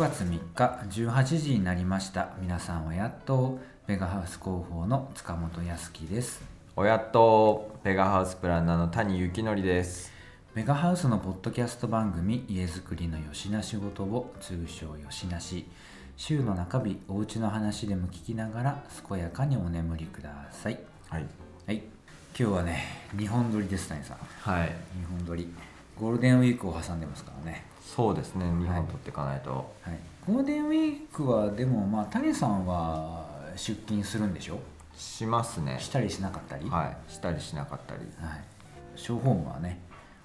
月3日18時になりました。皆さんはやっとベガハウス広報の塚本康樹です。親とペガハウスプランナーの谷幸則です。ベガハウスのポッドキャスト番組家づくりのよしな仕事を通称よしなし。週の中日お家の話でも聞きながら健やかにお眠りください。はい。はい。今日はね2本撮りです谷さん。はい。2本撮りゴールデンウィークを挟んでますからね。そうですね。2本取っていかないと、はい、ゴールデンウィークはでもまあ谷さんは出勤するんでしょ？しますね。したりしなかったり？はい。したりしなかったり。はい、ショーホームはね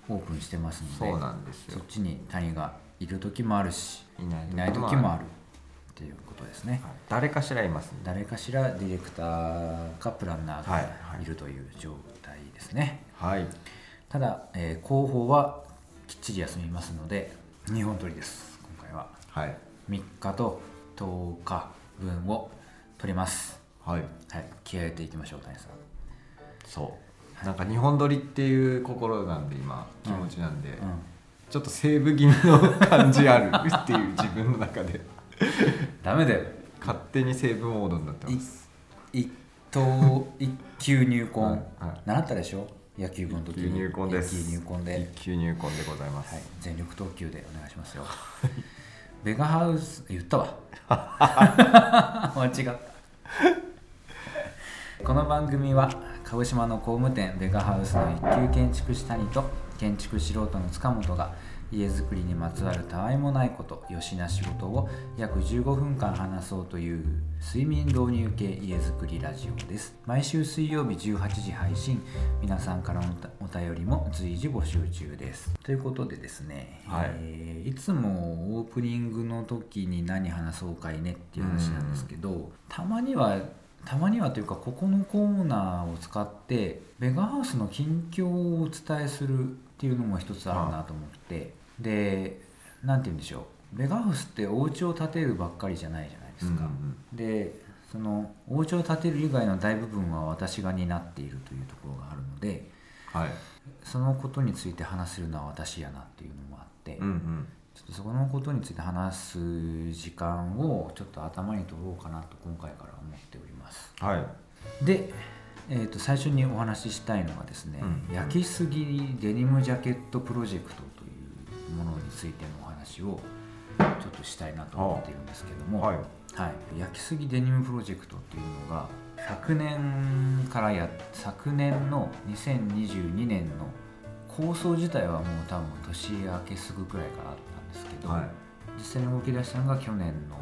オープンしてますのでそうなんですよ。そっちに谷がいる時もあるしいないいない時もあるっていうことですね、はい。誰かしらいますね。誰かしらディレクターかプランナーがいるという状態ですね、はいただ、えー広報はきっちり休みますので2本撮りです。今回は。はい。3日と10日分を撮ります。はい。はい。気合い入れていきましょう谷さん。そう。なんか日本撮りっていう心なんで今気持ちなんで、うん。ちょっとセーブ気味の感じあるっていう自分の中で。ダメだよ。勝手にセーブモードになってます。一等一級入魂、はいはい。習ったでしょ？野球部の時に一級入魂です。一級入魂で、一級入魂でございます、はい、全力投球でお願いしますよ。ベガハウス言ったわ。間違った。この番組は鹿児島の工務店ベガハウスの一級建築士谷と建築素人の塚本が家づくりにまつわるたわいもないことよしな仕事を約15分間話そうという睡眠導入系家づくりラジオです。毎週水曜日18時配信。皆さんからのお便りも随時募集中です。ということでですね、はい。えーいつもオープニングの時に何話そうかいねっていう話なんですけどたまにはたまにはというかここのコーナーを使ってベガハウスの近況をお伝えするっていうのも一つあるなと思って。で何て言うんでしょう。ベガハウスってお家を建てるばっかりじゃないじゃないですか、うんうんでそのお家を建てる以外の大部分は私が担っているというところがあるのではい。そのことについて話せるのは私やなっていうのもあって、うんうん。ちょっとそこのことについて話す時間をちょっと頭に取ろうかなと今回から思っております。はい。で、えー、と最初にお話ししたいのがですね、うん。焼きすぎデニムジャケットプロジェクトというものについてのお話をちょっとしたいなと思っているんですけども、はい。はい、焼きすぎデニムプロジェクトっていうのが昨年からや昨年の2022年の構想自体はもう多分年明けすぐくらいからあったんですけど、はい。実際に動き出したのが去年の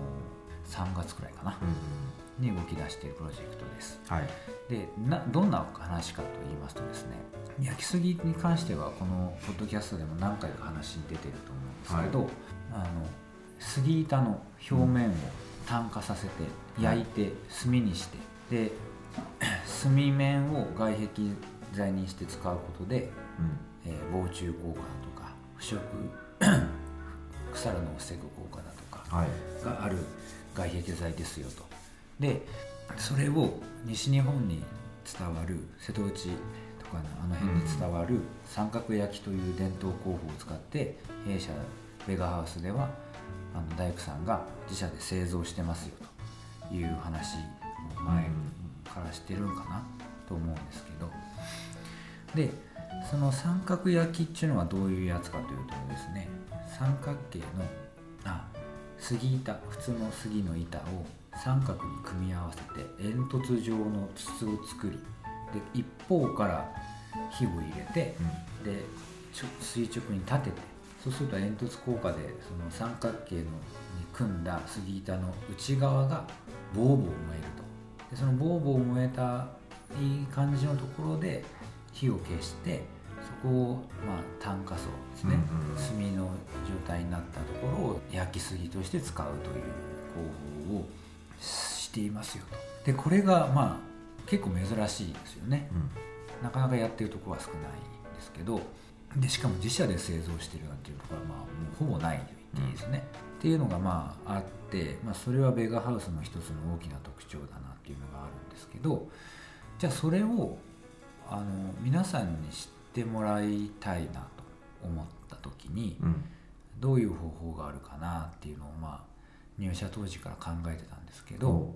3月くらいかな。うんうんに動き出しているプロジェクトです。はい。でなどんな話かと言いますとですね焼きすぎに関してはこのポッドキャストでも何回か話に出てると思うんですけど、あの杉板の表面を炭化させて焼いて炭にしてで 炭面を外壁材にして使うことで、えー防虫効果だとか腐食 腐るのを防ぐ効果だとかはい。がある外壁材ですよとでそれを西日本に伝わる瀬戸内とかのあの辺に伝わる三角焼きという伝統工法を使って弊社ベガハウスではあの大工さんが自社で製造してますよという話を前からしてるんかなと思うんですけど。でその三角焼きっていうのはどういうやつかというとですね三角形のあ杉板普通の杉の板を三角に組み合わせて煙突状の筒を作りで一方から火を入れてでちょ垂直に立ててそうすると煙突効果でその三角形のに組んだ杉板の内側がボーボー燃えると。でそのボーボー燃えたいい感じのところで火を消してそこをまあ炭化層ですね、うんうんうん。炭の状態になったところを焼き杉として使うという工法をしていますよと。でこれがまあ結構珍しいですよね。うん。なかなかやってるところは少ないんですけどでしかも自社で製造してるなんていうところはまあもうほぼないと言っていいですね、っていうのがまああって、まあ、それはベガハウスの一つの大きな特徴だなっていうのがあるんですけどじゃあそれをあの皆さんに知ってもらいたいなと思った時にうん。どういう方法があるかなっていうのをまあ入社当時から考えてたんですけど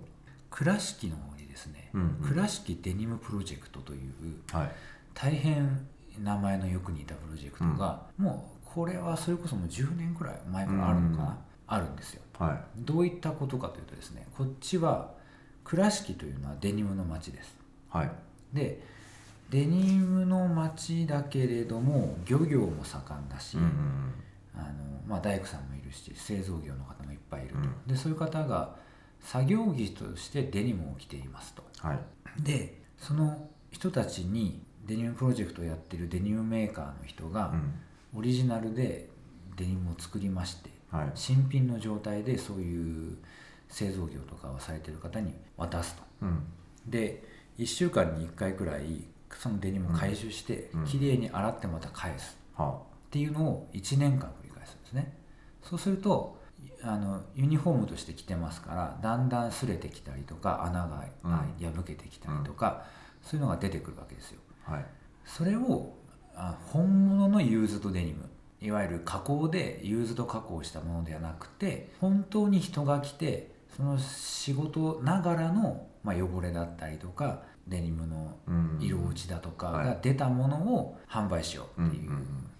倉敷の方にですね、うんうん。倉敷デニムプロジェクトというはい。大変名前のよく似たプロジェクトが、もうこれはそれこそもう10年くらい前からあるのかな、うんあるんですよ。はどういったことかというとですねこっちは倉敷というのはデニムの町です。いはい。でデニムの町だけれども漁業も盛んだし、うんうん。あのまあ、大工さんもいるし製造業の方もいっぱいいると、うん。でそういう方が作業着としてデニムを着ていますと。はい。でその人たちにデニムプロジェクトをやってるデニムメーカーの人がうん。オリジナルでデニムを作りましてはい。新品の状態でそういう製造業とかをされてる方に渡すと。うん。で1週間に1回くらいそのデニムを回収してうん。きれいに洗ってまた返すっていうのを1年間繰り返すんですね。そうするとあのユニフォームとして着てますからだんだん擦れてきたりとか穴がうん。あ破けてきたりとか、そういうのが出てくるわけですよ。はい。それをあ本物のユーズドデニムいわゆる加工でユーズド加工したものではなくて本当に人が着てその仕事ながらの、まあ、汚れだったりとかデニムのうん。色落ちだとかはい。が出たものを販売しようっていう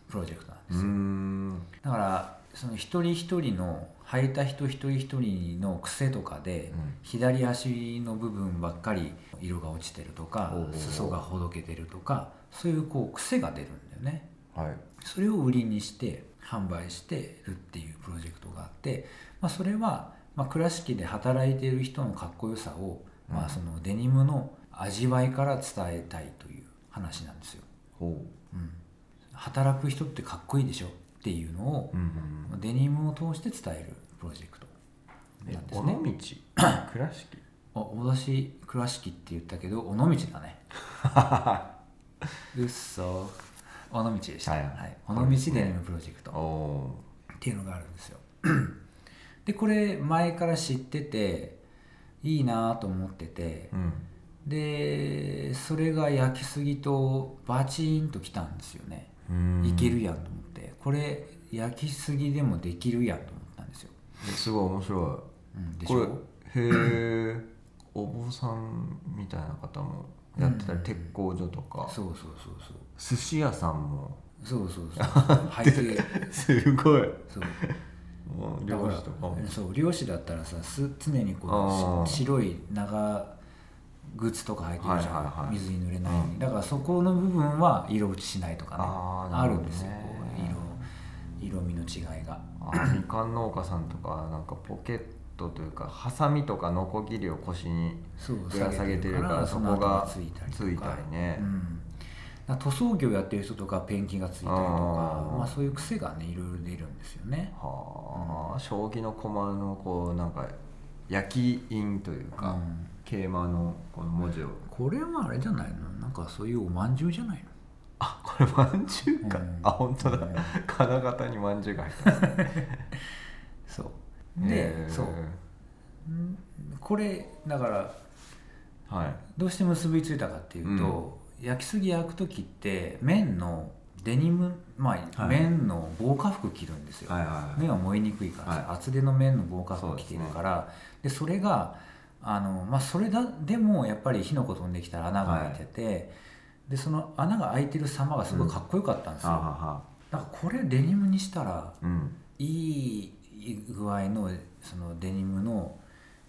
プロジェクトなんですよ、ん。だからその一人一人の履いた人一人一人の癖とかで、うん。左足の部分ばっかり色が落ちてるとか裾がほどけてるとかそういうこう癖が出るんだよね。はい。それを売りにして販売してるっていうプロジェクトがあって、まあ、それは、まあ、倉敷で働いている人のかっこよさを、まあ、そのデニムの味わいから伝えたいという話なんですよ、ほうん、働く人ってかっこいいでしょっていうのをううんうん。デニムを通して伝えるプロジェクトえなんですね。尾道？倉敷？おおし倉敷って言ったけど尾道だね。うっそ尾道でした、ははい。い。尾道デニムプロジェクト。っていうのがあるんですよ。でこれ前から知ってていいなと思っててーうん。でそれが焼きすぎとバチーンときたんですよね。いけるやんとこれ焼きすぎでもできるやんと思ったんですよ、すごい面白うん、いこでしょ？れへえお坊さんみたいな方もやってたり、うん鉄工所とか。そうそうそうそう。寿司屋さんも。そうそうそう。すごい。そう。漁師とかも。そう漁師だったらさす常にこうし白い長靴とか履いてるじゃん、はいはいはい。水に濡れないように、だからそこの部分は色落ちしないとかね。あるんですよ色色味の違いが。あみかん農家さんとかなんかポケットというかハサミとかノコギリを腰にぶら下げてるからそこがついたりね。うん、塗装業やってる人とかペンキがついたりとかまあ、そういう癖がねいろいろ出るんですよね。はあ、将棋の駒のこうなんか焼き印というか、うん。桂馬のこの文字を。これはあれじゃないの？なんかそういうおまんじゅうじゃないの？あこれまんじゅうか、うん。あ本当だ、うん。金型にまんじゅうが入ってます。そう。で、そう。うん？これだからはい。どうして結びついたかっていうと、焼きすぎ焼く時って綿のデニムまあ、はい。綿の防火服着るんですよ、はいはいはい。綿は燃えにくいからさ、は厚手の綿の防火服着てるから。で、それがあの、まあ、それだでもやっぱり火の粉飛んできたら穴が開いてて、でその穴が開いてる様がすごいかっこよかったんですよ、はあはだからこれデニムにしたらあうん。いい具合のそのデニムの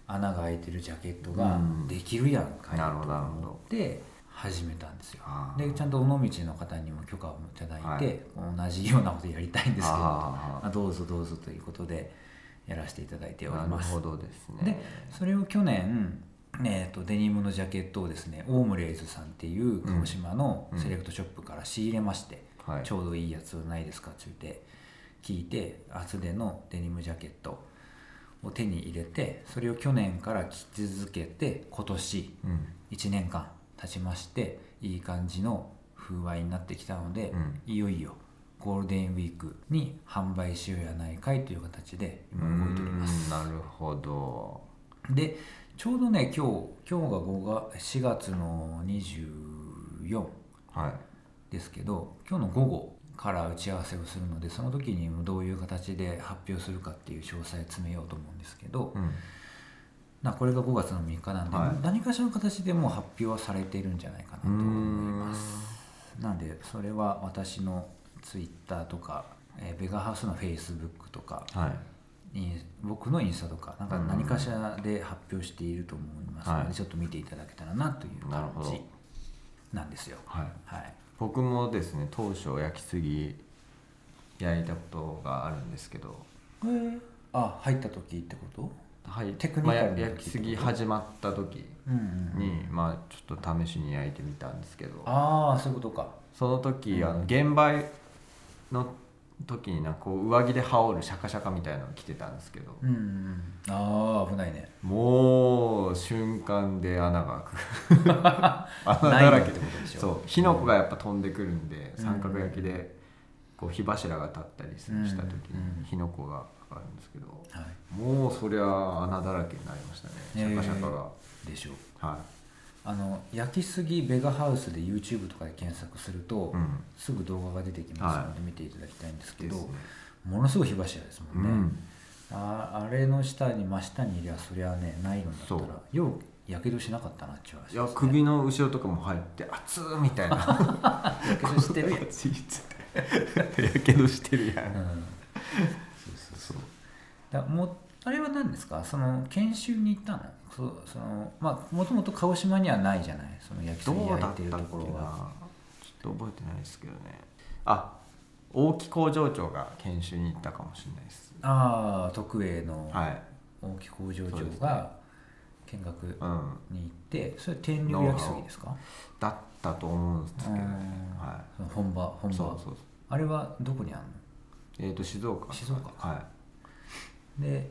穴が開いてるジャケットがうん。できるやんかいと思って始めたんですよ。あー。でちゃんと尾道の方にも許可をいただいて、同じようなことやりたいんですけどあどうぞどうぞということでやらせていただいておりなるますほどですね。でそれを去年、えー、とデニムのジャケットをですねオームレイズさんっていう鹿児島のセレクトショップから仕入れまして、はい。ちょうどいいやつないですかって言って聞いて厚手のデニムジャケットを手に入れてそれを去年から着続けて今年うん。1年間経ちましていい感じの風合いになってきたので、うん。いよいよゴールデンウィークに販売しようやないかいという形で今動いております。うんなるほど。でちょうどね今日今日が5月4月の24はい。ですけど今日の午後から打ち合わせをするのでその時にもどういう形で発表するかっていう詳細を詰めようと思うんですけど、うん。なこれが5月の3日なんで、はい。何かしらの形でもう発表はされているんじゃないかなと思います。なんでそれは私のツイッターとか、えーベガハウスのフェイスブックとかはい僕のインスタとかなんかうん。何かしらで発表していると思いますので、はい。ちょっと見ていただけたらなという感じなんですよ。はい。はい。僕もですね当初焼きすぎ焼いたことがあるんですけど。あ入った時ってこと？はい。テクニまあカルな時や焼きすぎ始まった時うんうんうん。に、まあちょっと試しに焼いてみたんですけど。ああそういうことか。その時、うん。あの現場の時になんかこう上着で羽織るシャカシャカみたいなの着てたんですけど、うんうんうん。ああ危ないね。もう瞬間で穴が開く。穴だらけ。ってことでしょ。そう。火の粉がやっぱ飛んでくるんで、うん。三角焼きでこう火柱が立ったりした時うんに火の粉がかかるんですけど、はい。もうそりゃ穴だらけになりましたね。シャカシャカが、でしょう。はあの焼きすぎベガハウスで YouTube とかで検索すると、い、うん。すぐ動画が出てきますので見ていただきたいんですけど、ですね。ものすごい火柱ですもね、うん。んああれの下に真下にいりゃそりゃねナイロンだったらようやけどしなかったなっちゅう話いや首の後ろとかも入って熱ーみたいな。やけどしてるやん、やけどしてるやん、そう。そうそう。だもうあれは何ですか？その研修に行ったの？そそのまあもともと鹿児島にはないじゃない？その焼きすどぎうだったっけな焼いてるところは？ちょっと覚えてないですけどね。あ大木工場長が研修に行ったかもしれないです。ああ徳栄のはい。大木工場長が見学うんに行ってそれ天竜焼きすぎですか？だったと思うんですけどね。うん。はその本場本い場。そうそうそう。あれはどこにあるの？えっ、と静岡。静岡。はで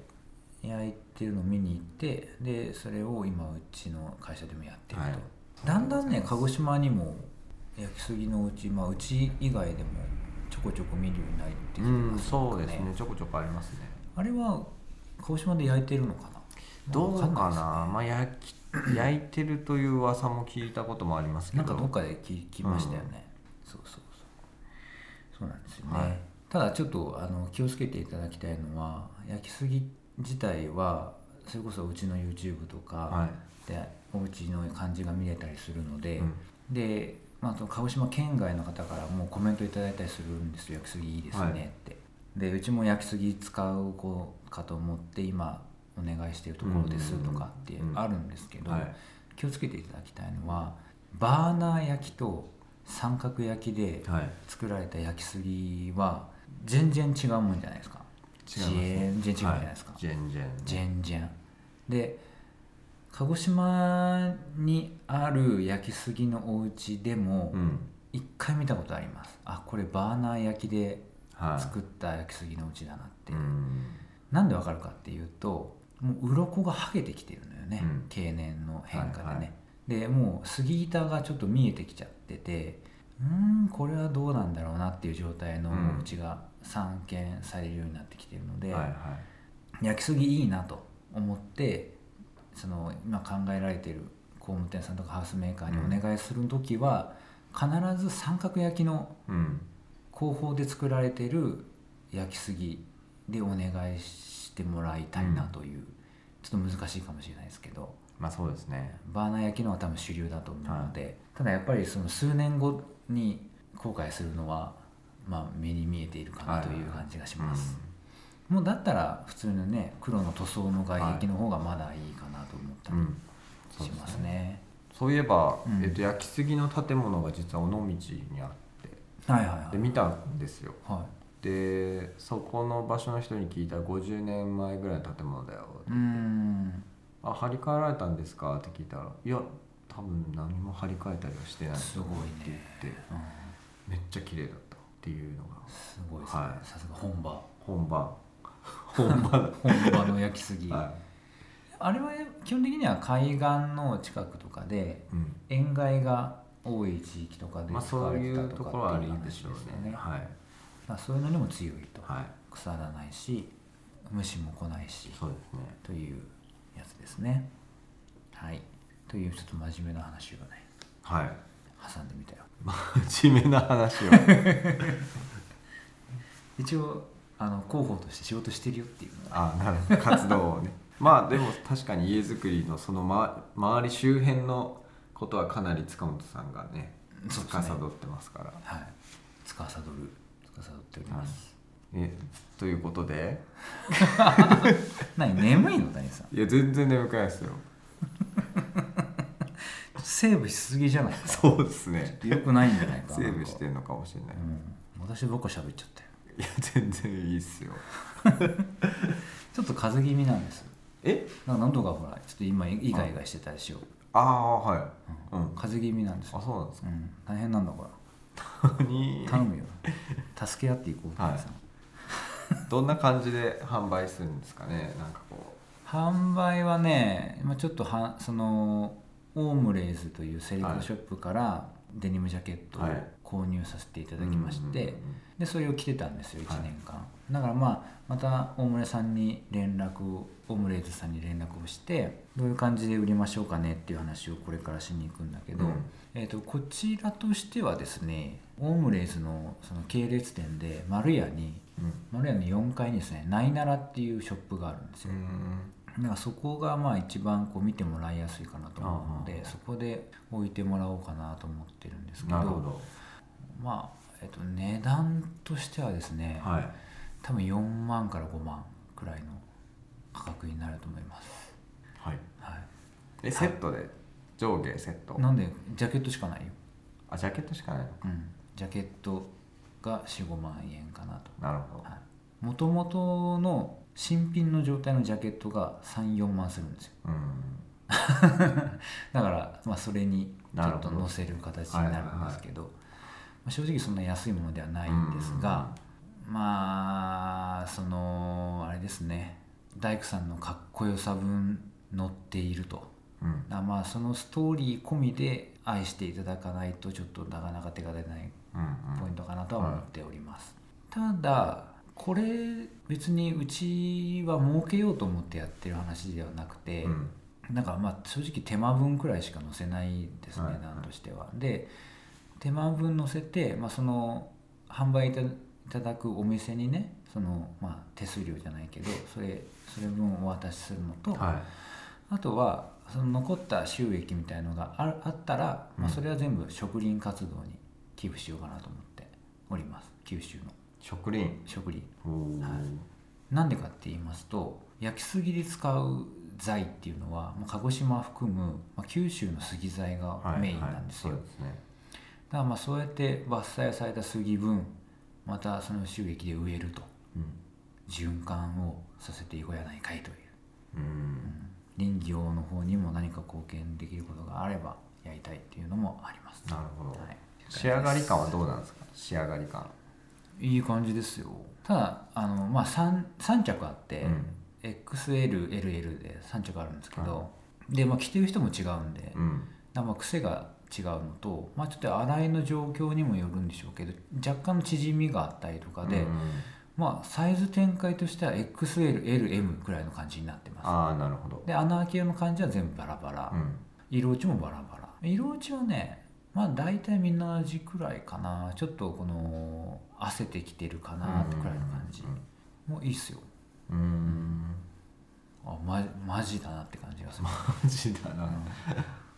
焼いてるのを見に行ってでそれを今うちの会社でもやってると、はい。だんだんね鹿児島にも焼きすぎのうちまあうち以外でもちょこちょこ見るようになってきていうんますそうですね。ちょこちょこありますね。あれは鹿児島で焼いてるのかな？どうかな？わんいですね。まあ焼き焼いてるという噂も聞いたこともありますけど。なんかどっかで聞きましたよね、そうそうそう。そうなんですよね、はい。ただちょっとあの気をつけていただきたいのは焼きすぎ自体はそれこそうちの YouTube とかはい。でお家の感じが見れたりするので、うん。で、まあ、あと鹿児島県外の方からもコメントいただいたりするんですよ。焼きすぎいいですねはい。って、でうちも焼きすぎ使う子かと思って今お願いしているところですとかってあるんですけど、はい。気をつけていただきたいのはバーナー焼きと三角焼きではい。作られた焼きすぎは全然違うもんじゃないですか違いますね。全然違うじゃないですか、はい。全然全然で鹿児島にある焼きすぎのお家でもうん。一回見たことあります。あこれバーナー焼きではい。作った焼きすぎの家だなって、うん。なんでわかるかっていうともう鱗が剥げてきてるのよね、うん。経年の変化でね、はいはい。でもう杉板がちょっと見えてきちゃっててうーんこれはどうなんだろうなっていう状態のうんお家が散見されるようになってきてるので、はいはい。焼きすぎいいなと思ってその今考えられている工務店さんとかハウスメーカーにお願いする時は、必ず三角焼きのうん。工法で作られている焼きすぎでお願いしてもらいたいなという、ちょっと難しいかもしれないですけど。まあそうですね。バーナー焼きのは多分主流だと思うので、ただやっぱりその数年後に後悔するのは、まあ、目に見えているかなという感じがします、もうだったら普通のね黒の塗装の外壁の方がまだいいかなと思ったりしますですね。ね、そういえば、うん。えっと、焼きすぎの建物が実は尾道にあって。はいはいはい。で見たんですよ。はでそこの場所の人に聞いたら50年前ぐらいの建物だよいうーん「あ張り替えられたんですか?」って聞いたら「いや多分何も張り替えたりはしてないすごいね。って言ってうんめっちゃ綺麗だったっていうのが。すごいですね、はい。さすが本場。本場。本場。だ 本場の焼きすぎ、はあれは基本的には海岸の近くとかでい、うん。塩害が多い地域とかでまあ使わそういれてたとうところはあかっていう話ですよねね。はい。まあ、そういうのにも強いと、はい腐らないし虫も来ないし。そうですね。というやつですね。はいというちょっと真面目な話をねはい。挟んでみたよ。真面目な話を。一応あの広報として仕事してるよっていうあなるほど。活動をね。まあでも確かに家づくりのその、ま、周り周辺のことはかなり塚本さんがね司ってますから。はい。司る司っております、えということで。何眠いの？谷さん。いや全然眠くないですよセーブしすぎじゃないか。そうですね。よくないんじゃないかセーブしてんのかもしれない、うん、私ばっか喋っちゃったよいや全然いいっすよ。ちょっと風邪気味なんです。え？なんか喉がほらちょっと今イガイガしてたでしょ、ああはい。うん。うん風邪気味なんですあそうなんですか。うん、大変なんだこにれ頼むよ。助け合っていこうはい。どんな感じで販売するんですかね？なんかこ販売はねまあちょっとはそのオームレイズというセレクトショップからデニムジャケットをはい。購入させていたうだきまして、でそれを着てたんですよはい1年間、だからまあまた大村さんに連絡をオムレイズさんに連絡をしてどういう感じで売りましょうかねっていう話をこれからしに行くんだけど、うん。えー、とこちらとしてはですねオムレイズのその系列店で丸屋にうん。丸屋の4階にですねナイナラっていうショップがあるんですよ、うんだからそこがまあ一番こう見てもらいやすいかなと思うのあでそこで置いてもらおうかなと思ってるんですけどなるほど。まあ、えっと、値段としてはですね、はい。多分4万から5万くらいの価格になると思います、はい。はえセットで？上下セット。い、なんでジャケットしかないよ、あジャケットしかないのうん、ジャケットが45万円かなと。なるほど。もともとの新品の状態のジャケットが34万するんですよ。うん。だから、まあ、それにちょっと載せる形になるんですけど、まあ正直そんな安いものではないんですが、まあそのあれですね。大工さんのかっこよさ分乗っていると。うん。まあそのストーリー込みで愛していただかないとちょっとなかなか手が出ないうんポイントかなとは思っております、ただこれ別にうちは儲けようと思ってやってる話ではなくて、うん。なんかまあ正直手間分くらいしか載せないですね、はい。値段としては。で手間分載せて、まあ、その販売いただくお店にねその、まあ、手数料じゃないけどそれそれ分お渡しするのと、はあとはその残った収益みたいのがああったら、まあ、うん。それは全部植林活動に寄付しようかなと思っております。九州の。い植林植林。なんでかって言いますと焼き杉で使う材っていうのはまあ鹿児島含む、まあ、九州の杉材がメインなんですよ、はいはいそうですね。だからまあそうやって伐採された杉分またその収益で植えると。循環をさせていこうやないかいという。うん。うん。林業の方にも何か貢献できることがあればやりたいっていうのもあります。なるほど。はい、仕上がり感はどうなんですか？仕上がり感いい感じですよ。ただあの、まあ、3, 3着あって、うん。XLLL で3着あるんですけど、で、まあ、着てる人も違うんで、うん。らまあ癖が違うのと、まあ、ちょっと洗いの状況にもよるんでしょうけど若干の縮みがあったりとかで、うんまあ、サイズ展開としては XLLM くらいの感じになってます。ああなるほど。で穴開けの感じは全部バラバラ、うん。色落ちもバラバラ。色落ちはねまあ大体みんな同じくらいかな。ちょっとこの汗てきてるかなってくらいの感じ。もういいっすよ。うん。うん。あまマジだなって感じがする、マジだな。うん。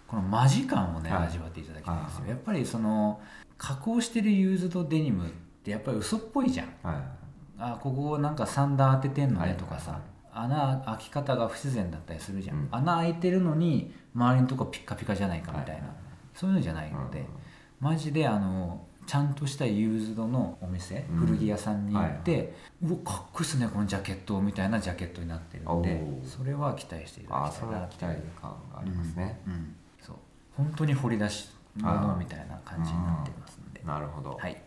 このマジ感をね、はい。味わっていただきたいんですよ。はい。やっぱりその加工してるユーズドデニムってやっぱり嘘っぽいじゃん。はい。あここなんかサンダー当ててんのはい。ねとかさ、はい。穴開き方が不自然だったりするじゃん、うん。穴開いてるのに周りのとこピッカピカじゃないかみたいな、はいはいそういうのじゃないので、マジであのちゃんとしたユーズドのお店、うん。古着屋さんに行って、うわかっこいいっすねこのジャケットみたいなジャケットになってるんでそれは期待していたああそれだきたいなは期待感がありますね、うん。うんそう。本当に掘り出し物みたいな感じになってますんで。なるほど。はい。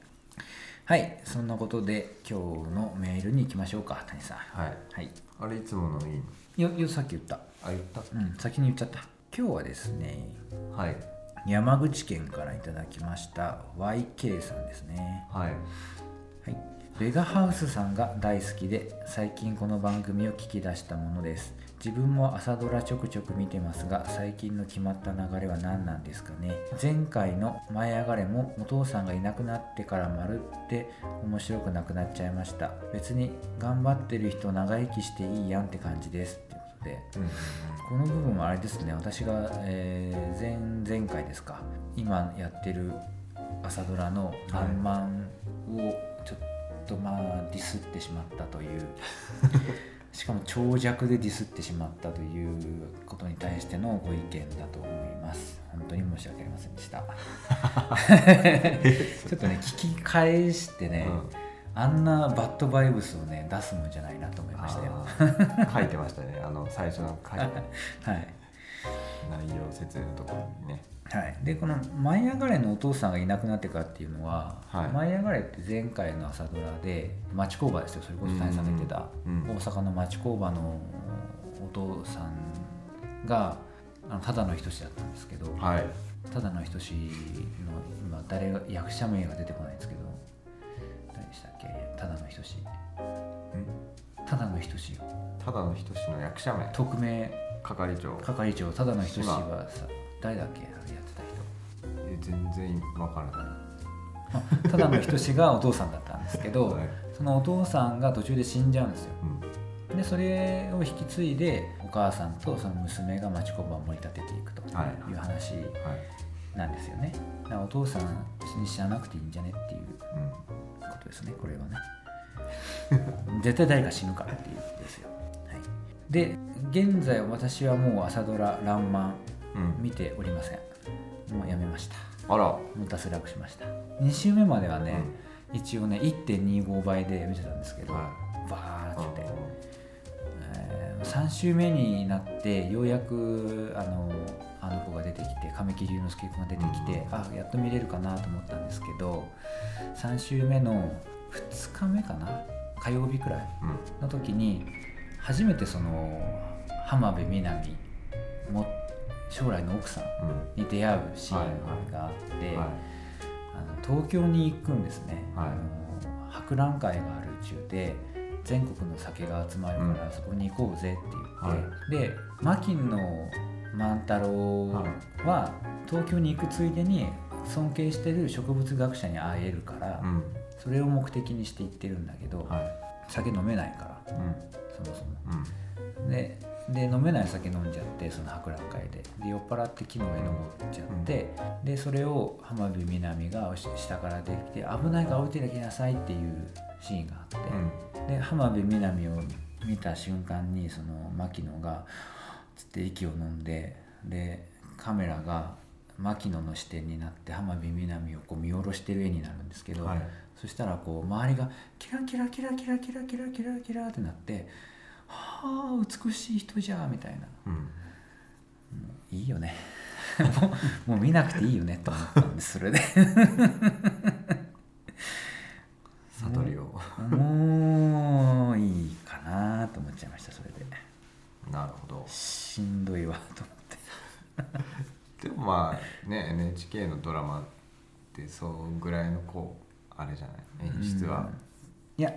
はい。そんなことで今日のメールに行きましょうか谷さん。はい。はい。あれいつものいいの？よよさっき言った。あ言った。うん先に言っちゃった。今日はですねはい山口県からいただきました YK さんですね。はい。はい。ベガハウスさんが大好きで最近この番組を聞き出したものです。自分も朝ドラちょくちょく見てますが最近の決まった流れは何なんですかね。前回の「舞い上がれ」もお父さんがいなくなってからまるって面白くなくなっちゃいました。別に頑張ってる人長生きしていいやんって感じですこの部分はあれですね私が、えー前前回ですか今やってる朝ドラの「らんまん」をちょっとまあディスってしまったという しかも長尺でディスってしまったということに対してのご意見だと思います。本当に申し訳ありませんでした。ちょっとね聞き返してね、あんなバッドバイブスをね出すもんじゃないなと思いましたよ。書いてましたね。あの最初の書いてはい。内容説明のところにね。はい、でこの「舞い上がれ」のお父さんがいなくなってからっていうのは「はい。舞い上がれ」って前回の朝ドラで町工場ですよそれこそ谷さんが言ってた、うんうん。大阪の町工場のお父さんがあのただの人志だったんですけど、はい。ただの人志の今誰が役者名が出てこないんですけどただの人志。ただの人志よ。ただの人志の役者名。匿名。係長。係長。ただの人志はさ誰だっけあれやってた人。え全然わからない。まあただの人志がお父さんだったんですけど、はい。そのお父さんが途中で死んじゃうんですよ。うん。でそれを引き継いでお母さんとその娘が町工場を盛り立てていくとはい。いう話はい。なんですよね。だからお父さんに死ななくていいんじゃねっていううん。ことですねこれはね 絶対誰か死ぬからっていうことですよ、はい、で現在私はもう朝ドラ「らんまんうん」見ておりません。もうやめました。あら。もう脱落しました。2週目まではね、一応ね1.25倍で見てたんですけど、はバーいって、えー3週目になってようやくあのあの子が出てきて神木隆之介君が出てきて、うん。あやっと見れるかなと思ったんですけど3週目の2日目かな火曜日くらいうん。の時に初めてその浜辺美波も将来の奥さんうん。に出会うシーンがあって、はいあの東京に行くんですね、はい。あの博覧会がある中で全国の酒が集まるからそこに行こうぜって言って、で牧野万太郎は東京に行くついでに尊敬してる植物学者に会えるから、うん。それを目的にして行ってるんだけど、はい。酒飲めないからうん。そもそも。うん。でで飲めない酒飲んじゃってその博覧会で。で酔っ払って木の上登っちゃって、でそれを浜辺美波がし下から出てきて「危ないから置いてきなさい」っていうシーンがあって、で浜辺美波を見た瞬間にその牧野がつって息を飲んででカメラが牧野の視点になって浜辺美波をこう見下ろしてる絵になるんですけど、はい。そしたらこう周りがキラキラキラキラキラキラキラキラってなって「はあ美しい人じゃ」みたいなうんいいよねもう見なくていいよねと思ったんですそれで悟りをもういいかなと思っちゃいましたそれでなるほどしんどいわと思ってでもまあね NHK のドラマってそうぐらいのこうあれじゃない？演出は、いや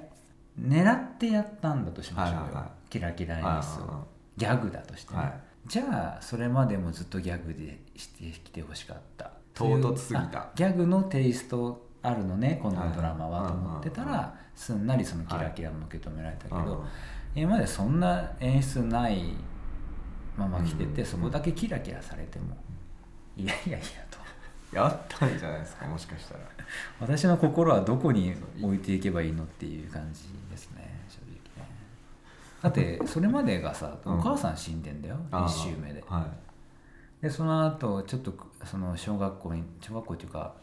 狙ってやったんだとしましょうよ、はいはいはい。キラキラ演はい出をはギャグだとしてね、はい。じゃあそれまでもずっとギャグでしてきてほしかった。唐突すぎた。あギャグのテイストあるのねこのドラマははいと思ってたらすんなりそのキラキラも受け止められたけうんど今までそんな演出ないまま来ててうん。そこだけキラキラされてもいやいやいやと。やったんじゃないですかもしかしたら。私の心はどこに置いていけばいいのっていう感じですね正直ね。だってそれまでがさうん。お母さん死んでんだよあー。1周目で。はでその後ちょっとその小学校に小学校っていうか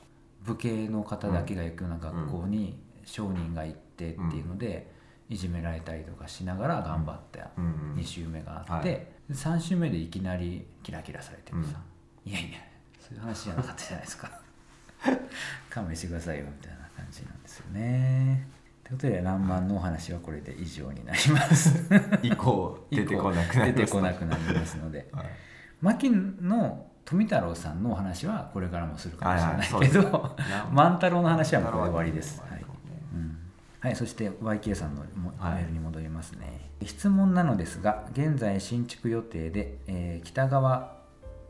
武家の方だけが行くような学校に商人が行ってっていうので、いじめられたりとかしながら頑張ったい、うん。うん。2週目があって、はい。で3週目でいきなりキラキラされてもさ、いやいやそういう話じゃなかったじゃないですか。勘弁してくださいよみたいな感じなんですよね。ということで「らんまん」のお話はこれで以上になります。以降出てこなくなります出てこなくなりますので。はい。牧野富太郎さんのお話はこれからもするかもしれないけど、はいはい万太郎の話はもうこれで終わりです。はいはい。うん。はい、そして YK さんのメールに戻りますね、質問なのですが現在新築予定で、えー北側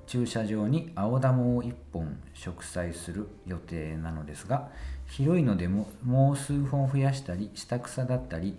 駐車場に青玉を1本植栽する予定なのですが広いのでももう数本増やしたり下草だったり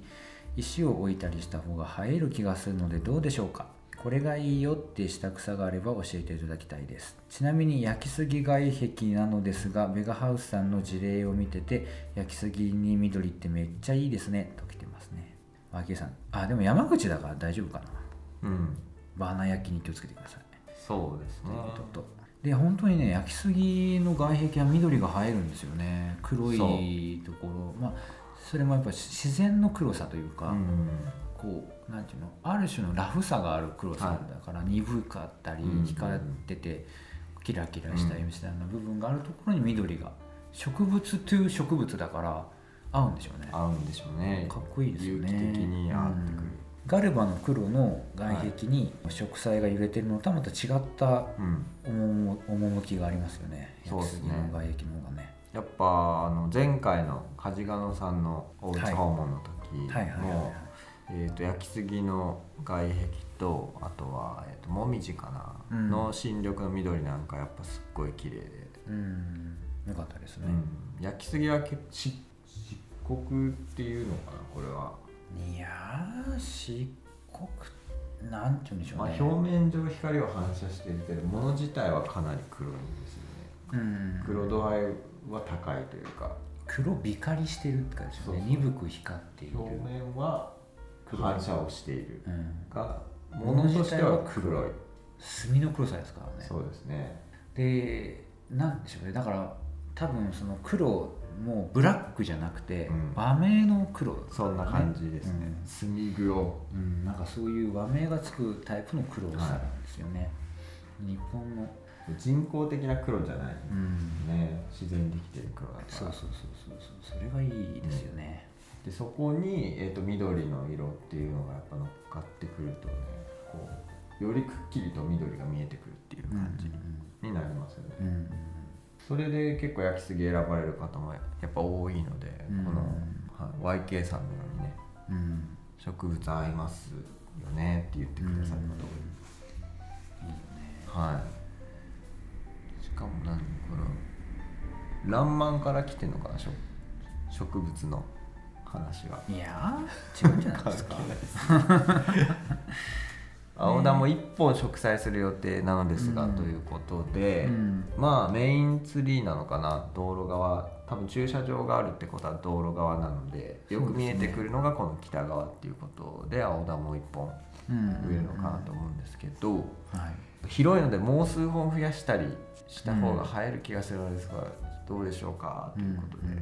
石を置いたりした方が映える気がするのでどうでしょうか？これがいいよって下草があれば教えていただきたいです。ちなみに焼きすぎ外壁なのですがベガハウスさんの事例を見てて焼きすぎに緑ってめっちゃいいですねと来てますね。ワーキーさん。あでも山口だから大丈夫かな。うん。バーナー焼きに気をつけてくださいそうですね。ととと。で本当にね焼きすぎの外壁は緑が映えるんですよね。黒いところ。まあそれもやっぱ自然の黒さというか、うん。こうなんていうの？ある種のラフさがある黒さはいだから、鈍かったりうん光っててキラキラしたりみたいな部分があるところに緑が植物という植物だから合うんでしょうね。合うんでしょうね。かっこいいですよね。有機的に合ってくる。うんガルバの黒の外壁に植栽が揺れてるのとはまた違ったうん。趣趣がありますよね。そうですね。の外壁の方がね。やっぱあの前回の梶賀野さんのおうち訪問の時も焼きすぎの外壁とあとは、えー、ともみじかな、うん。の新緑の緑なんかやっぱすっごい綺麗で、うん。よかったですね、うん。焼きすぎは漆黒っていうのかなこれは、いやー漆黒なんて言うんでしょまあ、うね、表面上光を反射してるけど物自体はかなり黒いんですよね。うん。黒度合いは高いというか。黒光りしてるって感じですよね。鈍く光っている、表面は反射をしている。うん、が物としては黒い。墨の黒さですからね。そうですね。でなんでしょうね。だから多分その黒もブラックじゃなくて、うん。和名の黒、そんな感じですね。うん。墨黒。うん、なんかそういう和名がつくタイプの黒さなんですよね、日本の、人工的な黒じゃないうん、ね自然にできてる黒だから。そうそうそうそうそう。それがいいですよね、でそこに、えー、と緑の色っていうのがやっぱ乗っかってくるとねこうよりくっきりと緑が見えてくるっていう感じになりますよね、うんうんそれで結構焼きすぎ選ばれる方もやっぱ多いので、うん。この、はい、YK さんのようにねうん。うん植物合いますよねって言ってくださる方が多い、いいよね。はい。しかも何この「らんまん」から来てんのかな植植物の話がいやー違うんじゃないですか 青田も1本植栽する予定なのですが、うん。ということで、うん。まあメインツリーなのかな？道路側。多分駐車場があるってことは道路側なのでよく見えてくるのがこの北側っていうことで青田も1本うん。植えるのかなと思うんですけど、はい。広いのでもう数本増やしたりした方が映える気がするのですが、どうでしょうか？ということで、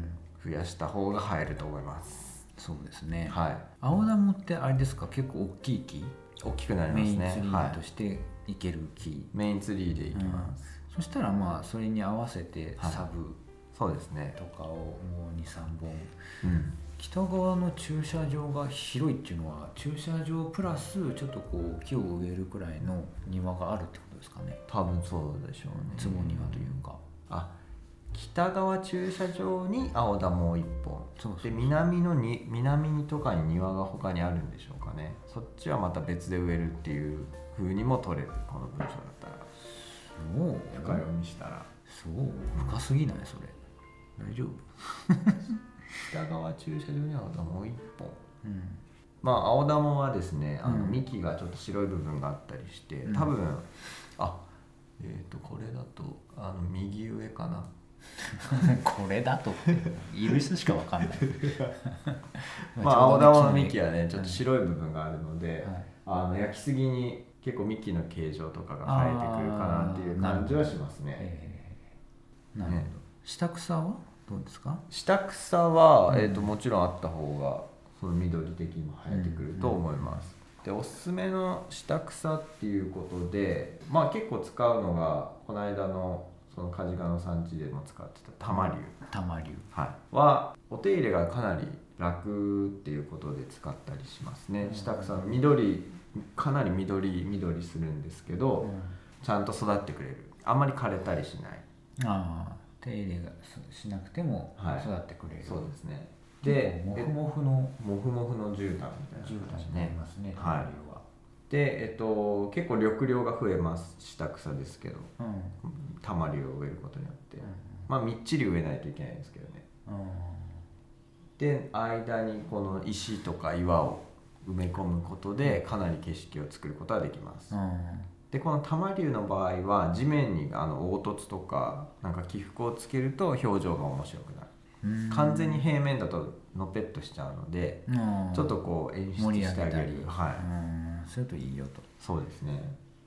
増やした方が映えると思います。そうですね、はい。青ダモってあれですか？結構大きい木？大きくなりまメイすねンツリはいーとしていける木、メインツリーでいきます、そしたらまあそれに合わせてはい。サブそうですね。とかをもう23本うん。北側の駐車場が広いっていうのは駐車場プラスちょっとこう木を植えるくらいの庭があるってことですかね。多分そうでしょうね。坪庭というか。あ北側駐車場に青田もう一本で南のに南とかに庭が他にあるんでしょうかね。そっちはまた別で植えるっていう風にも取れるこの文章だったら。そう。深読みしたら。そう。深すぎないそれ。大丈夫。北側駐車場に青田もう一本。うん。まあ青玉はですねあのうん。幹がちょっと白い部分があったりしてうん。多分、あえっ、とこれだとあの右上かな これだとっている人しかわかんない。まあ青玉の木幹はねちょっと白い部分があるので、はい。あの焼きすぎに結構幹の形状とかが生えてくるかなっていう感じはしますね。えー。なるほど、ね。下草はどうですか？下草は、うん。えー、ともちろんあった方がその緑的にも生えてくると思います、でおすすめの下草っていうことでまあ結構使うのがこの間のその梶賀の産地でも使ってた玉龍、玉龍。はい、はお手入れがかなり楽っていうことで使ったりしますね。下草の緑かなり緑緑するんですけど、ちゃんと育ってくれる。あんまり枯れたりしない。ああ手入れがしなくてもはい。育ってくれる、そうですね。でモフモフのモフモフの絨毯みたいな絨毯になりますねはい。はで、えっと、結構緑量が増えます下草ですけどうん。うんたまりを植えることによって、まあみっちり植えないといけないんですけどね。で間にこの石とか岩を埋め込むことでかなり景色を作ることができます、うん。でこの多摩竜の場合は地面にあの凹凸とかなんか起伏をつけると表情が面白くなる。うん。完全に平面だとのぺっとしちゃうのでうん。ちょっとこう演出してあげる。はい。うんするといいよと。そうですね。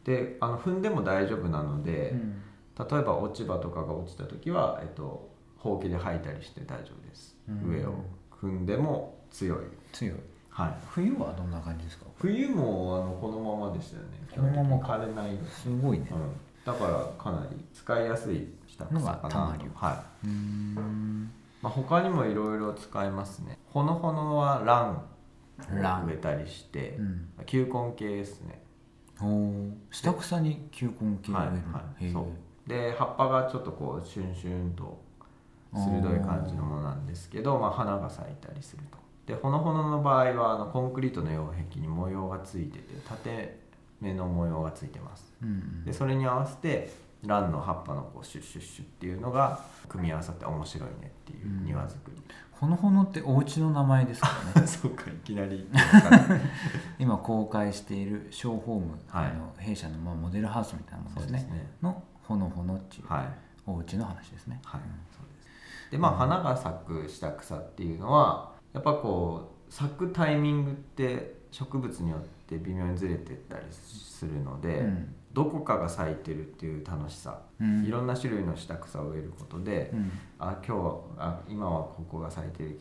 であの踏んでも大丈夫なので、うん例えば落ち葉とかが落ちた時は、えっと、ほうきで吐いたりして大丈夫です、うん。上を。踏んでも強い、強い。はい、冬はどんな感じですか？冬もあのこのままでしたよね。このまま枯れないで。す、すごいね。うん、だからかなり使いやすい下草かなのがはい。うん。まあ、他にもいろいろ使えますね。ほのほのはランランを植えたりしてうん。球根系ですね。おー。下草に球根系を植えるの？はいはいそう。で葉っぱがちょっとこうシュンシュンと鋭い感じのものなんですけど、まあ、花が咲いたりすると。でほのほのの場合はあのコンクリートの擁壁に模様がついてて縦目の模様がついてます。うんうん。でそれに合わせてランの葉っぱのこうシュッシュッシュっていうのが組み合わさって面白いねっていう庭作り、ほのほのってお家の名前ですからね。そうかいきなり。今公開しているショーホーム、はい。あの弊社のまあモデルハウスみたいなものですね。ねのほのほのっていうはい。お家の話ですね、はい、そうです。でまあ花が咲く下草っていうのはやっぱこう咲くタイミングって植物によって微妙にずれてったりするので、うんどこかが咲いてるっていう楽しさ、うん。いろんな種類の下草を植えることで、うん。あ今日はあ今はここが咲いてる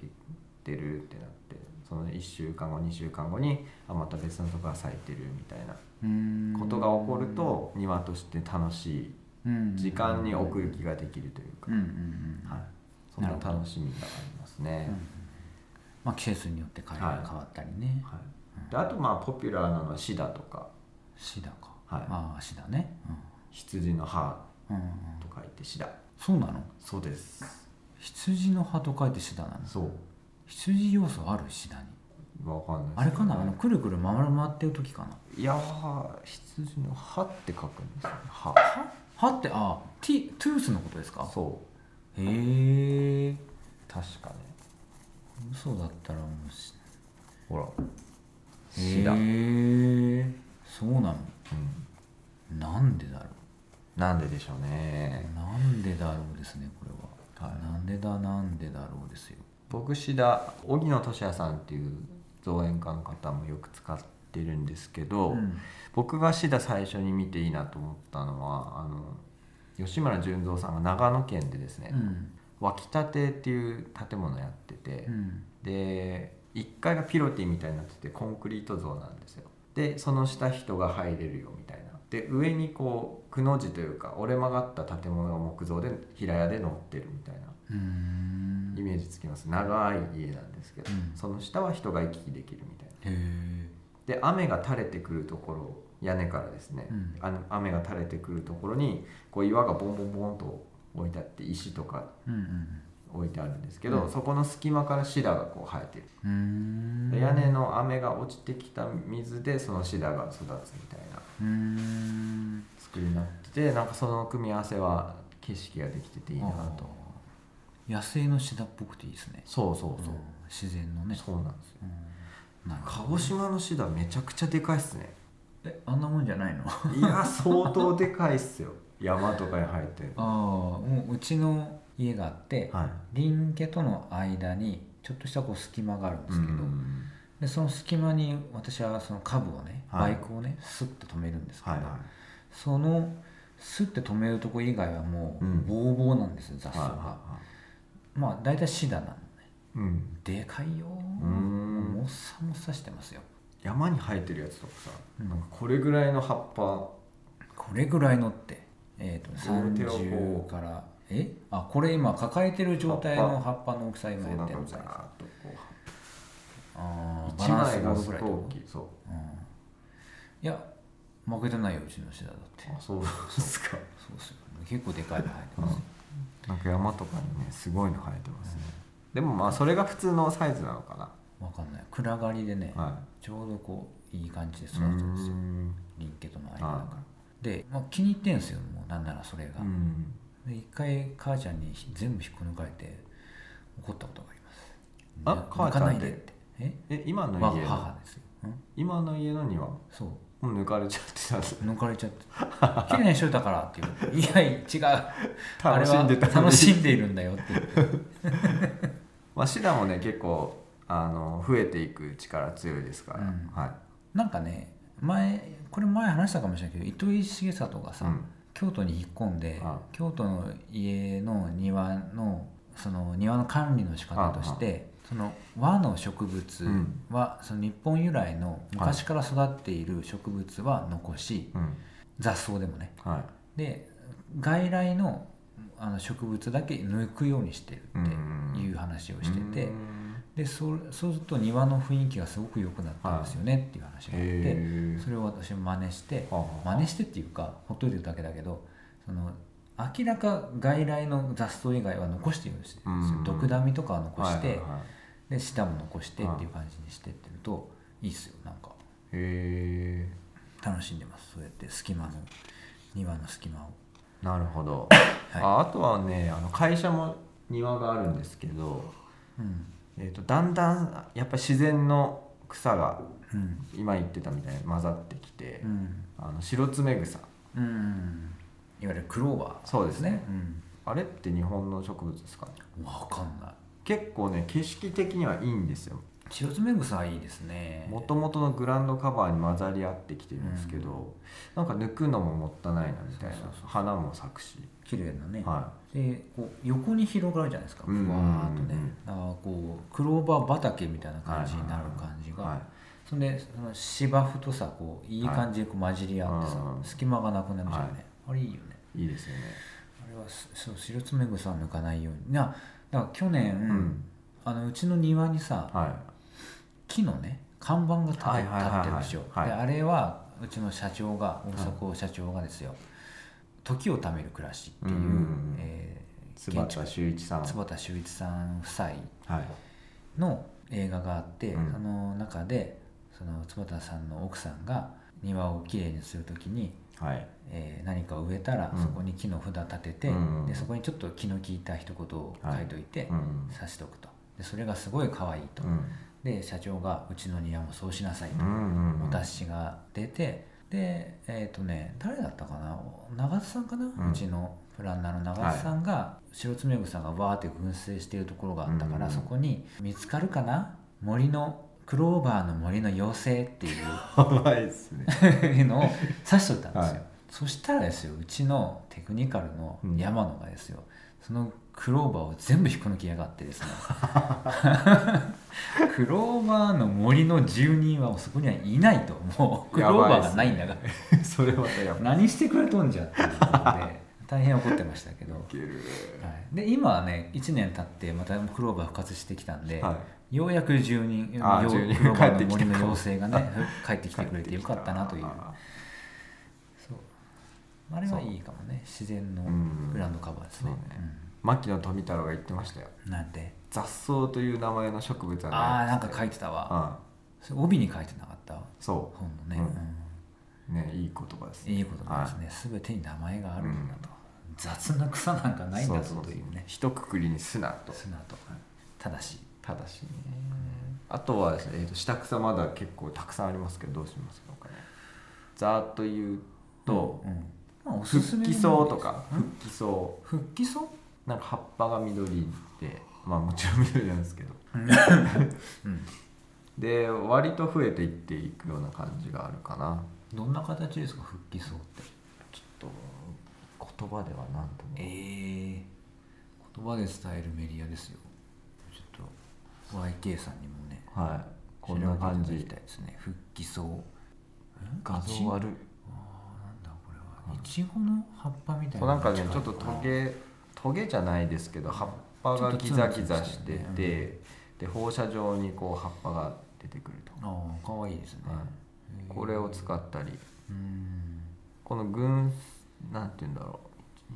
てるってなってその1週間後2週間後にあまた別のとこが咲いてるみたいなうん。ことが起こると庭として楽しいうん。時間に奥行きができるというか、はい、そんな楽しみがありますね。まあ、季節によって変わったりね、はい、であとまあポピュラーなのはシダとか。シダか、はい。ああシダね、羊の葉うん。うんうん、と書いてシダ。そうなの？そうです。羊の葉と書いてシダなの？そう。羊要素あるシダに？わかんないです。あれかな？あのくるくる回る回ってる時かな？いやー羊の葉って書くんですよね。葉葉ってあティトゥースのことですか？そへえう確かね。嘘だったらもうしほら。へえそうなの？なんでだろなんででしょうね。うなんでだろうですねこれは、はい。なんでだなんでだろうですよ。僕シダ荻野俊也さんっていう造園家の方もよく使ってるんですけど、うん。僕がシダ最初に見ていいなと思ったのはあの吉村純三さんが長野県でですね、うん。脇立っていう建物やってて、うん。で1階がピロティみたいになっててコンクリート像なんですよ。でその下人が入れるよみたいなで上にこうくの字というか折れ曲がった建物が木造で平屋で乗ってるみたいなイメージつきます。長い家なんですけど、うん。その下は人が行き来できるみたいな。で雨が垂れてくるところ屋根からですね、うん。あの雨が垂れてくるところにこう岩がボンボンボンと置いてあって石とかうん置いてあるんですけど、うん。そこの隙間からシダがこう生えてる、屋根の雨が落ちてきた水でそのシダが育つみたいな作りになっててなんかその組み合わせは景色ができてていいなと。野生のシダっぽくていいですね。そうそうそう、うん。自然のね。そうなんですよ。うん。なる鹿児島のシダめちゃくちゃでかいっすね。えあんなもんじゃないの？あいや相当でかいっすよ。山とかに生えてる。あもううちの家があって、はい。林家との間にちょっとしたこう隙間があるんですけど、うんでその隙間に私はその株をねはい。バイクをねスッと止めるんですけど、はいはい。そのスッて止めるとこ以外はもううん。ボーボーなんですよ雑草が、はいはまあ大体シダなのね。いはいうん。でかいよん。もっさもっさしてますよ。山に生えてるやつとかさ、うん。なんかこれぐらいの葉っぱ。これぐらいのってえっ、と両手をこ30うからえ？あこれ今抱えてる状態の葉っぱの大きさ今やってるんですザーッとこあう。一ーバランスボールぐらいそう。とうん。いや負けてないようちのシダだって。あそう。ですか。そうっすよ。結構でかいの生えてます。よなんか山とかにねすごいの生えてますね。でもまあそれが普通のサイズなのかな。わかんない。暗がりでね、はちょうどこういい感じでい育つんですよ。うん。林家との間だはから。で、まあ、気に入ってんすよもうなんならそれが、うん。で一回母ちゃんに全部引っこ抜かれて怒ったことがあります。あ母ちゃんでってえ？え今の我家の？母ですよ、うん、今の家の庭？もそう。う抜かれちゃってたんです抜かれちゃって「綺麗にしといたから」って言う。いや違う。あれ楽しんでたは楽しんでいるんだよって言ってまあシダもね結構あの増えていく力強いですから、うん。はい。なんかね前これ前話したかもしれないけど糸井重里がさ、うん。京都に引っ込んで、あ京都の家の庭のその庭の管理の仕方としてその和の植物は、その日本由来の昔から育っている植物は残し、うん。雑草でもね。はい。で外来のあの植物だけ抜くようにしてるっていう話をしてて、うん。でそそうすると庭の雰囲気がすごく良くなったんですよねっていう話があって、へそれを私も真似してあ。真似してっていうかほっといてるだけだけどその明らか外来の雑草以外は残してるんですよ。うん。毒ダミとかは残して、はいはいはい。で下も残してっていう感じにしてってるといいっすよなんか。へ楽しんでますそうやって。隙間の庭の隙間を。えなるほど、はい。ああとはねあの会社も庭があるんですけど、うん。えー、とだんだんやっぱ自然の草がうん。今言ってたみたいに混ざってきて、うん。あの白爪草。うんいわゆるクローバーそうですね。うん。あれって日本の植物ですか？ねわかんない。結構ね景色的にはいいんですよ。白爪草はいいですね。もともとのグラウンドカバーに混ざり合ってきてるんですけど、なんか抜くのももったいないなみたいな。花も咲くし、綺麗なね、はでこう横に広がるじゃないですか。ふうんわーっとね。だからこうクローバー畑みたいな感じになる感じが、はい。そんでその芝生とさこういい感じでこう混じり合ってさ、はいうん隙間がなくなるじゃんね、はい。あれいいよねい、いいですよね。あれはすそう白爪草は抜かないように。なだから去年、ん。あのうちの庭にさは木のね看板が立って,、るでしょ、はいであれはうちの社長が大迫社長がですよ「時をためる暮らし」っていう、うんえ坪田修一さん。坪田修一さん夫妻はい。の映画があって、うん。その中でその坪田さんの奥さんが庭をきれいにする時に、はい。えー何かを植えたらうん。そこに木の札立てて、うん。でそこにちょっと気の利いた一言を書いといて、うん。刺しておくと。でそれがすごい可愛いと、うん。で社長がうちの庭もそうしなさいと、うんうんお達しが出てでえっ、とね誰だったかな？長津さんかな、うん。ちのプランナーの長津さんが白爪草がわーって群生しているところがあったから、うん。そこに「見つかるかな？森のクローバーの森の妖精」っていうのを刺しといたんですよ、はいそしたらですようちのテクニカルの山野がですよ、そのクローバーを全部引っこ抜きやがってですね。クローバーの森の住人はそこにはいないともうクローバーがないんだから、それまたやっぱ何してくれとんじゃっていうことで 大変怒ってましたけど、はいける。い、で今はね1年経ってまたクローバー復活してきたんで、はいようやく住人ようあ住人帰ってきた。森の妖精がね 帰ってきてくれてよかったなという。あそう。あれはいいかもね。自然のうん。グラウンドカバーですね。牧野富太郎が言ってましたよ。うんなんで？雑草という名前の植物はねああなんか書いてたわ。あそれ帯に書いてなかった？そ本のね、うねいい言葉ですうんいいことなんですね。全てに名前があるんだと、雑な草なんかないんだぞというね。一括りにすなと。砂と。ただしただしね。あとはえー、と下草まだ結構たくさんありますけどどうしますかねざーっと言うと、うんまあ、お復すすめ帰草とか。うん復帰草復帰草なんか葉っぱが緑でまあもちろん緑なんですけど。うん。で割と増えていっていくような感じがあるかな。どんな形ですか復帰草って？ちょっと言葉では何とも。ええ言葉で伝えるメディアですよ YK さんにもねはい。こんな感じ。たですね。復帰草ん画像。あるあーなんだこれは。い。ちごの葉っぱみたいな。そうなんかねちょっとトゲトゲじゃないですけど葉っぱがギザギザしてちょっとツンツンしててで放射状にこう葉っぱが出てくると、ああかわいいですね、はい。へーこれを使ったり。うんこの群なんて言うんだろう、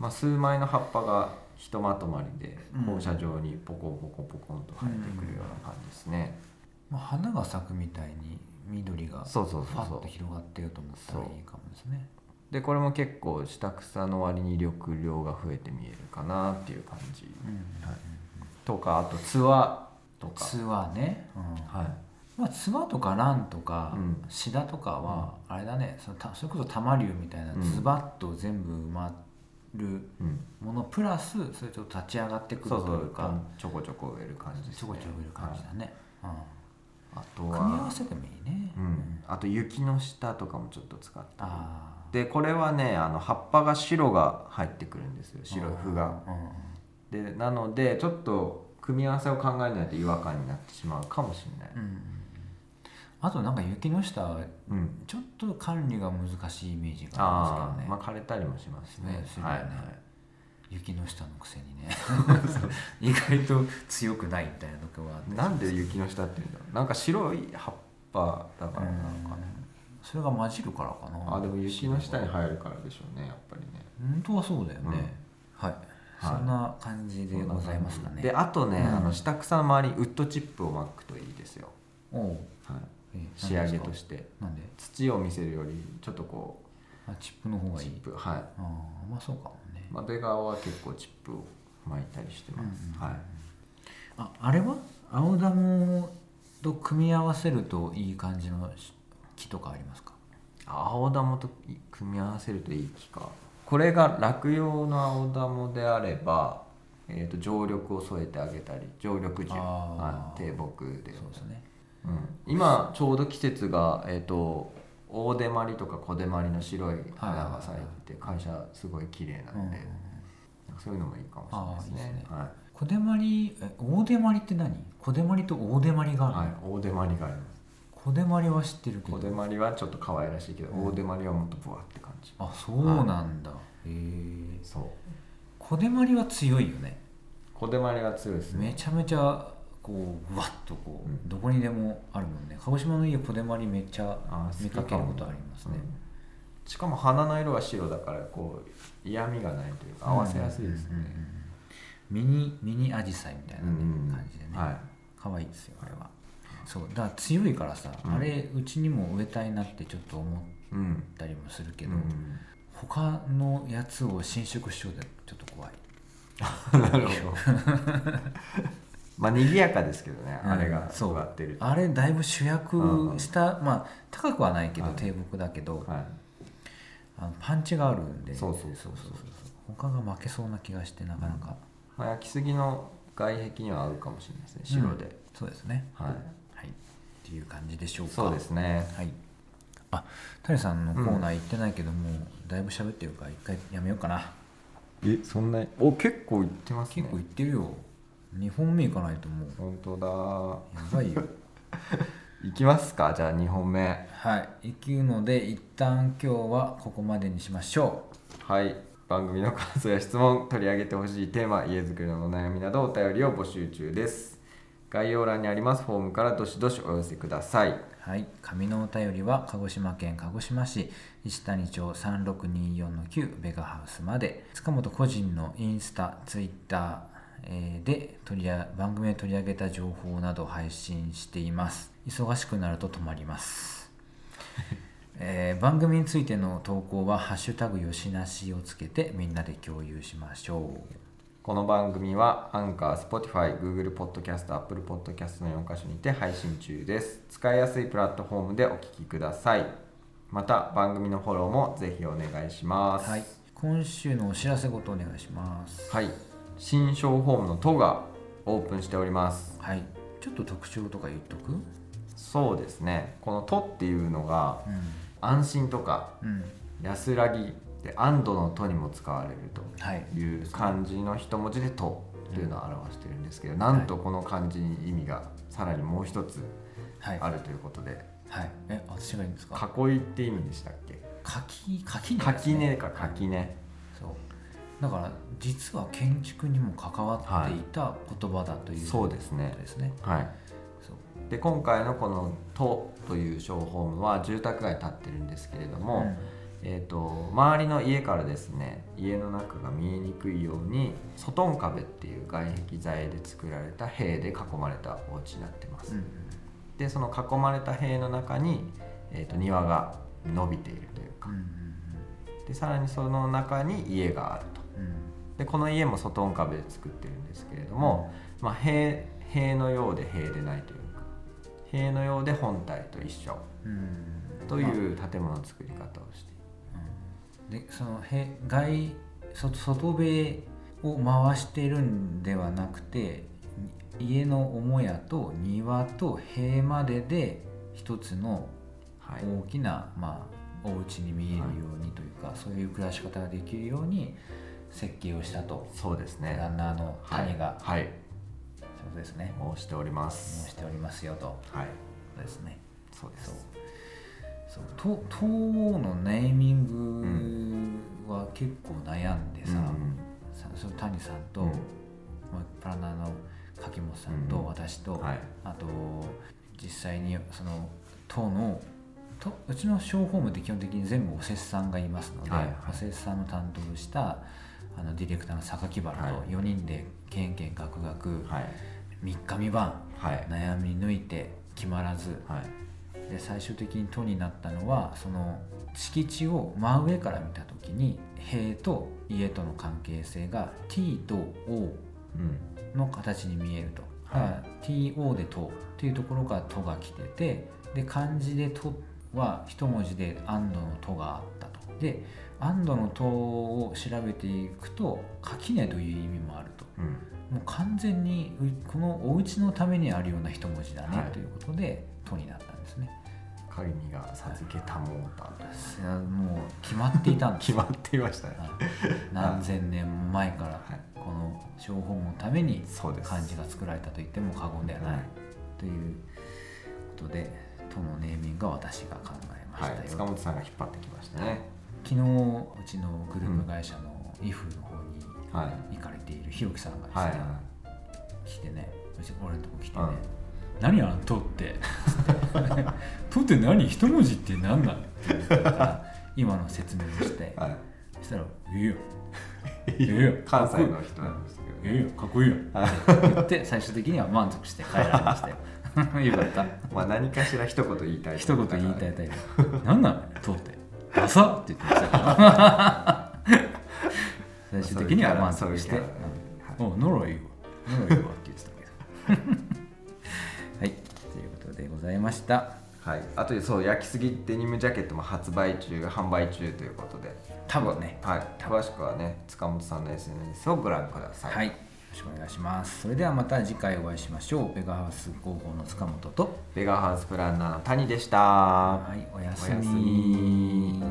まあ、数枚の葉っぱがひとまとまりでうん。放射状にポコンポコンポコンと生えてくるような感じですね、まあ、花が咲くみたいに緑がそうそうファッと広がってると思ったらいいかもですね。でこれも結構下草の割に緑量が増えて見えるかなっていう感じ、うん。はい、とかあとツワとか。ツワね、うん。はい。まあ、ツワとかランとか、うん。シダとかは、あれだね。そのたそれこそ玉竜みたいなうんズバッと全部埋まるうん。ものプラスそれと立ち上がってくるというか。ちょこちょこ植える感じです、ね、ちょこちょこいる感じだね、はい。あとうん、組み合わは、せてもいいね、うん、あと雪の下とかもちょっと使ってでこれはねあの葉っぱが白が入ってくるんですよ白い斑が。うんでなのでちょっと組み合わせを考えないと違和感になってしまうかもしれない、うんうんあとなんか雪の下うん。ちょっと管理が難しいイメージがありますけどね、まあ枯れたりもしますね。ねするよね。はいはい。雪の下のくせにね。意外と強くないみたいなとこがあってなんで雪の下っていうんだろう。なんか白い葉っぱだからなのか。ねそれが混じるからかな。あでも雪の下に入るからでしょうねやっぱりね。本当はそうだよね、はい、はい。そんな感じでございますかね。であとね、うん。あの下草の周りにウッドチップを巻くといいですよ、はい、え仕上げとして。なんで？土を見せるよりちょっとこあチップの方うがいい。チップはい。ああまあそうかもね。まあ出側は結構チップを巻いたりしてます、うんうんはい。ああれは？青玉と組み合わせるといい感じの木とかありますか？青玉と組み合わせるといい木か。これが落葉の青玉であれば、えー、と常緑を添えてあげたり常緑樹、低木で。そうですねうん、今ちょうど季節が、えー、と大手まりとか小手まりの白い花が咲いてて会社すごい綺麗なうん。ので、そういうのもいいかもしれないですね。いいですね。は小手まりえ大手まりって何？小手まりと大手まりがあい、るの、はい、大手まりがあります。小手まりは知ってるけど。小手まりはちょっと可愛らしいけど、うん。大手まりはもっとブワって感じ。あそうなんだ、へえ。そう。小手まりは強いよね。小手まりが強いですね。めちゃめちゃこううわっとこう、うん。どこにでもあるもんね。鹿児島の家小手まりめっちゃ見かけることありますね、うんしかも花の色は白だからこう嫌味がないというか合わせやすいですね、ミニミニアジサイみたいな、ねうん。感じでね、はい。可愛いですよあれは。そう。だから強いからさ、うん。あれうちにも植えたいなってちょっと思っうんたりもするけど、うん。他のやつを侵食しようでちょっと怖い。なるほど まあ賑やかですけどね、うん。あれがそう。座ってると。あれだいぶ主役した、うん。まあ高くはないけどはい。低木だけど、はい。あのパンチがあるんでそうそうそうそうそう。他が負けそうな気がしてなかなか、まあ、焼きすぎの外壁には合うかもしれないですね白で、そうですね。はい。はい。っていう感じでしょうか。そうですね。はい。あ谷さんのコーナー行ってないけども、だいぶ喋ってるから一回やめようかな。えそんなお結構いってますね。結構行ってるよ2本目行かないともう本当だ。やばいよ。いきますか？じゃあ2本目。はい行くので一旦今日はここまでにしましょはい。番組の感想や質問取り上げてほしいテーマ家づくりのお悩みなどお便りを募集中です。概要欄にありますフォームからどしどしお寄せください。うはい。紙のお便りは鹿児島県鹿児島市石谷町3624-9ベガハウスまで。塚本個人のインスタツイッターで取りあ番組で取り上げた情報などを配信しています忙しくなると止まります、えー番組についての投稿は「ハッシュタグよしなし」をつけてみんなで共有しましょうこの番組はアンカー、Spotify、Google Podcast、Apple Podcast の4カ所にて配信中です。使いやすいプラットフォームでお聞きください。また番組のフォローもぜひお願いします。はい今週のお知らせごとお願いしますはい。新小ホームの塔がオープンしております。はい。ちょっと特徴とか言っとく？そうですね。この塔っていうのがう安心とかんうん。安らぎで安堵の「と」にも使われるとはい。いう漢字の一文字で「と」というのを表してるんですけど、なんとこの漢字に意味がさらにもう一つはい。あるということで、はい。え私がいいんですか？囲いって意味でしたっけ？垣垣根です垣根か垣根そうだから実は建築にも関わっていた言葉だというそうですね。ですね。はい。で今回のこの「と」という小ホームは住宅街に建ってるんですけれども、えーと、周りの家からですね家の中が見えにくいようにソトン壁っていう外壁材で作られた塀で囲まれたお家になってます、うん、でその囲まれた塀の中に、えーと、庭が伸びているというか、うん、でさらにその中に家があると、うん、でこの家もソトン壁で作ってるんですけれども、まあ、塀塀のようで塀でないというか塀のようで本体と一緒という建物の作り方をしてでそのへ外外外塀を回しているんではなくて家の母屋と庭と塀までで一つの大きな、はい、まあ、お家に見えるようにというか、はい、そういう暮らし方ができるように設計をしたと。そうですね。旦那の谷が、はい、はい、そうですね。申しております。申しておりますよと。はい。そうですね。そうです。そう。塔のネーミングは結構悩んでさ、うん、その谷さんと、うん、プランナーの柿本さんと私と、はい、あと実際にその塔のとうちのショーホームって基本的に全部おせっさんがいますので、はいはい、おせっさんの担当したあのディレクターの榊原と4人でけんけんがくがく3日3晩悩み抜いて決まらず、はい。で最終的に都になったのはその敷地を真上から見た時に塀と家との関係性が T と O の形に見えると、うんはい、TO で「と」っていうところから「と」が来ててで漢字で「と」は一文字で「安堵の「と」があったと。で安堵の「と」を調べていくと垣根という意味もあると、うん、もう完全にこのお家のためにあるような一文字だね、はい、ということで「と」になったんですね。仮にが授けたもうたいやもう決まっていたんです 決まっていましたね、何千年前からこの情報のために漢字が作られたと言っても過言ではない、ということで都のネーミングは私が考えましたよ、はい、塚本さんが引っ張ってきましたね昨日うちのグループ会社のイフの方に行かれているひろきさんがですね、はいはい、来てねうち俺のとこ来てね、うん何あの「と」って「と」って何？一文字って何なの って今の説明をして、はい、そしたら「いいよ」いいよ関西の人なんですけど、いい。よかっこいいよって言って最終的には満足して帰られましたよよかった。まあ何かしら一言言いたい一言言いたいタイプ。何なのとって「ダサって言ってました 最終的には満足して「おならいいわならいいわ」って言ってたけど ございました。はい。あとそう焼きすぎデニムジャケットも発売中販売中ということで。多分ね。はい。詳しくはね塚本さんの SNS をご覧ください。はいしくお願いします。それではまた次回お会いしましょう。ベガハウス広報の塚本と。ベガハウスプランナーの谷でした。はいおやすみ